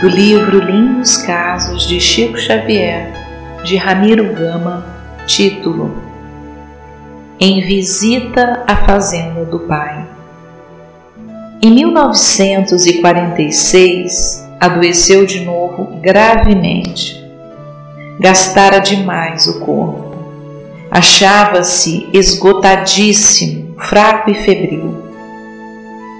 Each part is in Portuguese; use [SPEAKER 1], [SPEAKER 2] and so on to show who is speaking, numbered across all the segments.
[SPEAKER 1] do livro Lindos Casos de Chico Xavier, de Ramiro Gama, título Em Visita à Fazenda do Pai. Em 1946, adoeceu de novo gravemente. Gastara demais o corpo. Achava-se esgotadíssimo, fraco e febril.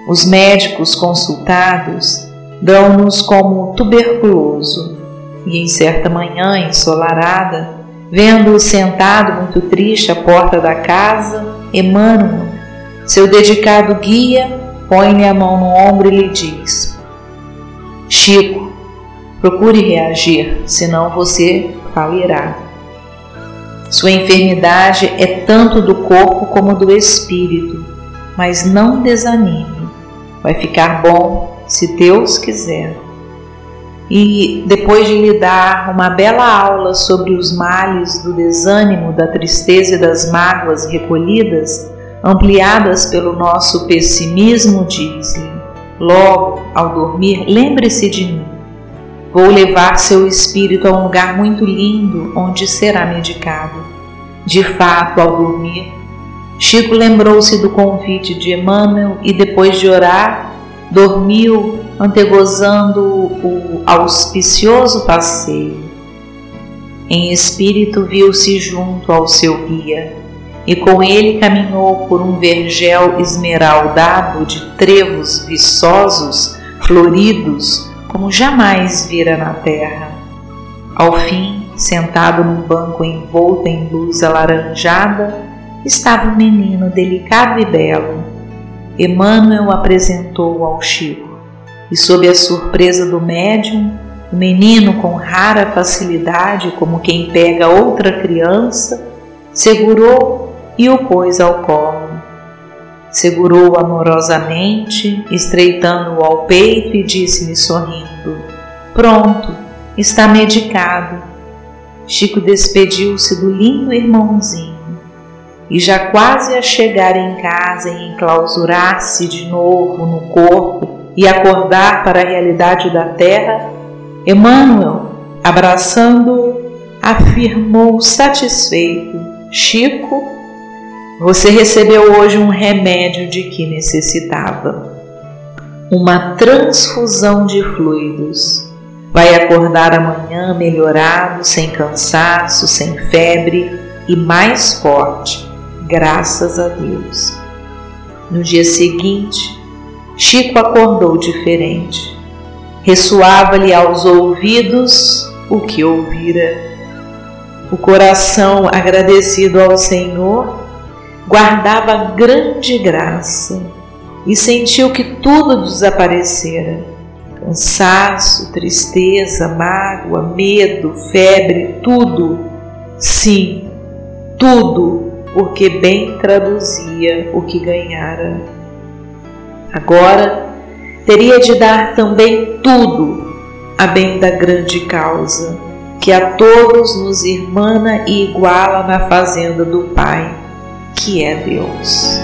[SPEAKER 1] Os médicos consultados dão-nos como tuberculoso, e em certa manhã ensolarada, vendo-o sentado muito triste à porta da casa, Emmanuel, seu dedicado guia, põe-lhe a mão no ombro e lhe diz: Chico, procure reagir, senão você falirá. Sua enfermidade é tanto do corpo como do espírito, mas não desanime. Vai ficar bom se Deus quiser. E depois de lhe dar uma bela aula sobre os males do desânimo, da tristeza e das mágoas recolhidas, ampliadas pelo nosso pessimismo, diz-lhe: Logo, ao dormir, lembre-se de mim. Vou levar seu espírito a um lugar muito lindo onde será medicado. De fato, ao dormir, Chico lembrou-se do convite de Emmanuel e, depois de orar, dormiu antegozando o auspicioso passeio. Em espírito viu-se junto ao seu guia e com ele caminhou por um vergel esmeraldado de trevos viçosos, floridos, como jamais vira na terra. Ao fim, sentado num banco envolto em luz alaranjada, estava um menino delicado e belo, Emmanuel apresentou ao Chico, e sob a surpresa do médium, o menino, com rara facilidade, como quem pega outra criança, segurou e o pôs ao colo. Segurou-o amorosamente, estreitando-o ao peito e disse-lhe sorrindo: Pronto, está medicado. Chico despediu-se do lindo irmãozinho e já quase a chegar em casa e enclausurar-se de novo no corpo e acordar para a realidade da terra, Emmanuel, abraçando-o, afirmou satisfeito: Chico, você recebeu hoje um remédio de que necessitava. Uma transfusão de fluidos. Vai acordar amanhã melhorado, sem cansaço, sem febre e mais forte graças a Deus. No dia seguinte, Chico acordou diferente. Ressoava-lhe aos ouvidos o que ouvira. O coração agradecido ao Senhor guardava grande graça e sentiu que tudo desaparecera. Cansaço, tristeza, mágoa, medo, febre, tudo. Sim, tudo porque bem traduzia o que ganhara. Agora teria de dar também tudo a bem da grande causa, que a todos nos irmana e iguala na fazenda do Pai, que é Deus.